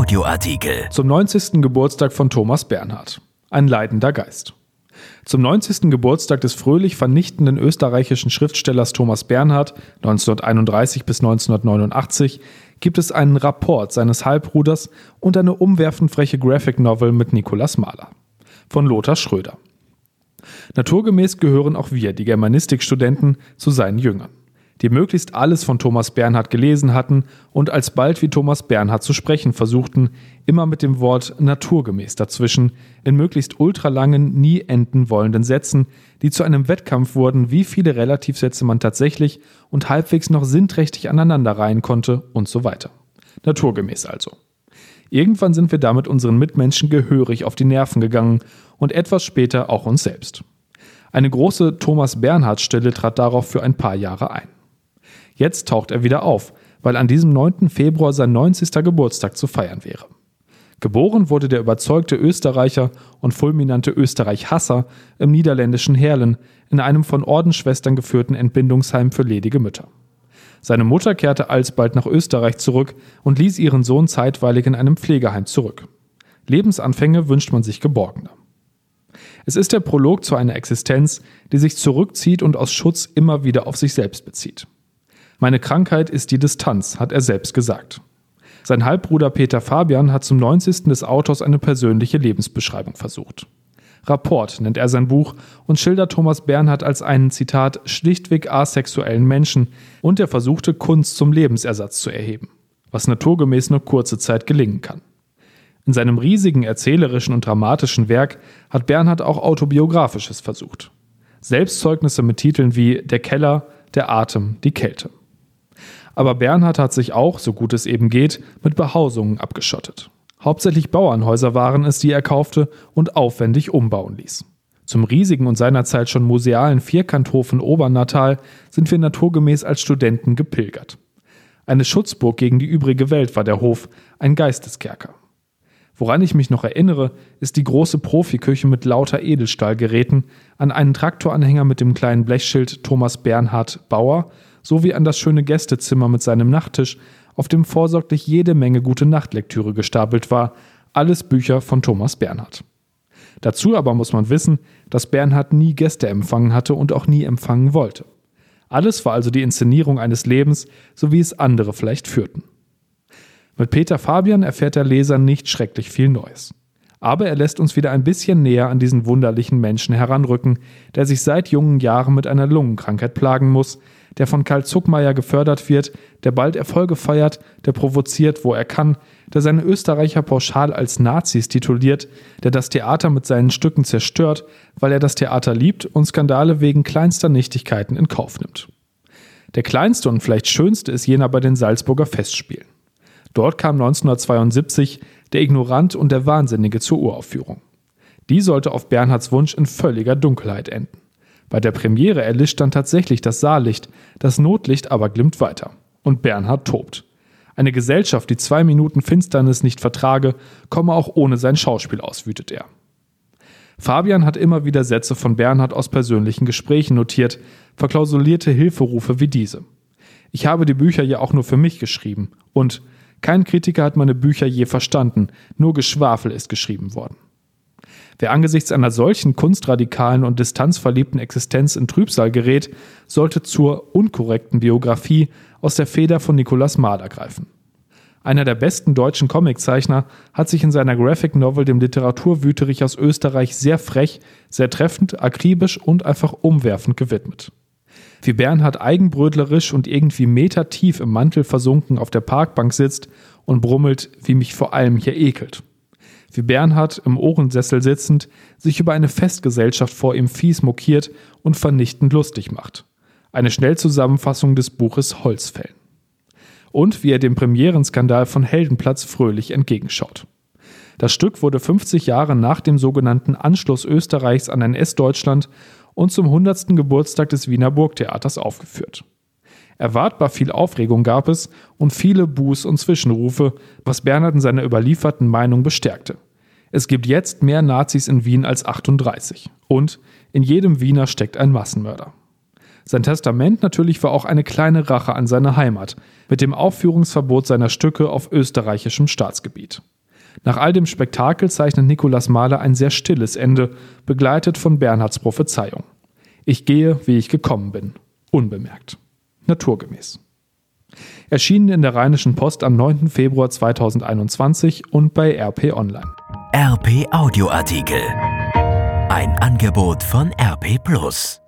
Audioartikel. Zum 90. Geburtstag von Thomas Bernhard. Ein leidender Geist. Zum 90. Geburtstag des fröhlich vernichtenden österreichischen Schriftstellers Thomas Bernhard 1931 bis 1989 gibt es einen Rapport seines Halbbruders und eine umwerfend freche Graphic Novel mit Nikolaus Mahler von Lothar Schröder. Naturgemäß gehören auch wir, die Germanistikstudenten, zu seinen Jüngern die möglichst alles von Thomas Bernhard gelesen hatten und alsbald wie Thomas Bernhard zu sprechen versuchten, immer mit dem Wort naturgemäß dazwischen, in möglichst ultralangen, nie enden wollenden Sätzen, die zu einem Wettkampf wurden, wie viele Relativsätze man tatsächlich und halbwegs noch sinnträchtig aneinanderreihen konnte und so weiter. Naturgemäß also. Irgendwann sind wir damit unseren Mitmenschen gehörig auf die Nerven gegangen und etwas später auch uns selbst. Eine große Thomas Bernhard-Stelle trat darauf für ein paar Jahre ein. Jetzt taucht er wieder auf, weil an diesem 9. Februar sein 90. Geburtstag zu feiern wäre. Geboren wurde der überzeugte Österreicher und fulminante Österreich-Hasser im niederländischen Herlen in einem von Ordensschwestern geführten Entbindungsheim für ledige Mütter. Seine Mutter kehrte alsbald nach Österreich zurück und ließ ihren Sohn zeitweilig in einem Pflegeheim zurück. Lebensanfänge wünscht man sich geborgener. Es ist der Prolog zu einer Existenz, die sich zurückzieht und aus Schutz immer wieder auf sich selbst bezieht. Meine Krankheit ist die Distanz, hat er selbst gesagt. Sein Halbbruder Peter Fabian hat zum 90. des Autors eine persönliche Lebensbeschreibung versucht. Rapport nennt er sein Buch und schildert Thomas Bernhard als einen, Zitat, schlichtweg asexuellen Menschen und der versuchte, Kunst zum Lebensersatz zu erheben, was naturgemäß nur kurze Zeit gelingen kann. In seinem riesigen erzählerischen und dramatischen Werk hat Bernhard auch autobiografisches versucht. Selbstzeugnisse mit Titeln wie Der Keller, Der Atem, die Kälte. Aber Bernhard hat sich auch, so gut es eben geht, mit Behausungen abgeschottet. Hauptsächlich Bauernhäuser waren es, die er kaufte und aufwendig umbauen ließ. Zum riesigen und seinerzeit schon musealen Vierkanthof in Obernatal sind wir naturgemäß als Studenten gepilgert. Eine Schutzburg gegen die übrige Welt war der Hof, ein Geisteskerker. Woran ich mich noch erinnere, ist die große Profiküche mit lauter Edelstahlgeräten, an einen Traktoranhänger mit dem kleinen Blechschild Thomas Bernhard Bauer sowie an das schöne Gästezimmer mit seinem Nachttisch, auf dem vorsorglich jede Menge gute Nachtlektüre gestapelt war, alles Bücher von Thomas Bernhard. Dazu aber muss man wissen, dass Bernhard nie Gäste empfangen hatte und auch nie empfangen wollte. Alles war also die Inszenierung eines Lebens, so wie es andere vielleicht führten. Mit Peter Fabian erfährt der Leser nicht schrecklich viel Neues. Aber er lässt uns wieder ein bisschen näher an diesen wunderlichen Menschen heranrücken, der sich seit jungen Jahren mit einer Lungenkrankheit plagen muss, der von Karl Zuckmeier gefördert wird, der bald Erfolge feiert, der provoziert, wo er kann, der seine Österreicher pauschal als Nazis tituliert, der das Theater mit seinen Stücken zerstört, weil er das Theater liebt und Skandale wegen kleinster Nichtigkeiten in Kauf nimmt. Der kleinste und vielleicht schönste ist jener bei den Salzburger Festspielen. Dort kam 1972 der Ignorant und der Wahnsinnige zur Uraufführung. Die sollte auf Bernhards Wunsch in völliger Dunkelheit enden. Bei der Premiere erlischt dann tatsächlich das Saallicht, das Notlicht aber glimmt weiter. Und Bernhard tobt. Eine Gesellschaft, die zwei Minuten Finsternis nicht vertrage, komme auch ohne sein Schauspiel aus, wütet er. Fabian hat immer wieder Sätze von Bernhard aus persönlichen Gesprächen notiert, verklausulierte Hilferufe wie diese. Ich habe die Bücher ja auch nur für mich geschrieben. Und kein Kritiker hat meine Bücher je verstanden, nur Geschwafel ist geschrieben worden. Wer angesichts einer solchen kunstradikalen und distanzverliebten Existenz in Trübsal gerät, sollte zur unkorrekten Biografie aus der Feder von Nikolaus Mahler greifen. Einer der besten deutschen Comiczeichner hat sich in seiner Graphic Novel dem Literaturwüterich aus Österreich sehr frech, sehr treffend, akribisch und einfach umwerfend gewidmet. Wie Bernhard eigenbrödlerisch und irgendwie metertief im Mantel versunken auf der Parkbank sitzt und brummelt, wie mich vor allem hier ekelt wie Bernhard im Ohrensessel sitzend sich über eine Festgesellschaft vor ihm fies mokiert und vernichtend lustig macht. Eine Schnellzusammenfassung des Buches Holzfällen. Und wie er dem Premierenskandal von Heldenplatz fröhlich entgegenschaut. Das Stück wurde 50 Jahre nach dem sogenannten Anschluss Österreichs an NS-Deutschland und zum 100. Geburtstag des Wiener Burgtheaters aufgeführt. Erwartbar viel Aufregung gab es und viele Buß- und Zwischenrufe, was Bernhard in seiner überlieferten Meinung bestärkte. Es gibt jetzt mehr Nazis in Wien als 38 und in jedem Wiener steckt ein Massenmörder. Sein Testament natürlich war auch eine kleine Rache an seine Heimat, mit dem Aufführungsverbot seiner Stücke auf österreichischem Staatsgebiet. Nach all dem Spektakel zeichnet Nikolaus Mahler ein sehr stilles Ende, begleitet von Bernhards Prophezeiung. Ich gehe, wie ich gekommen bin, unbemerkt, naturgemäß. Erschienen in der Rheinischen Post am 9. Februar 2021 und bei RP Online. RP Audioartikel. Ein Angebot von RP Plus.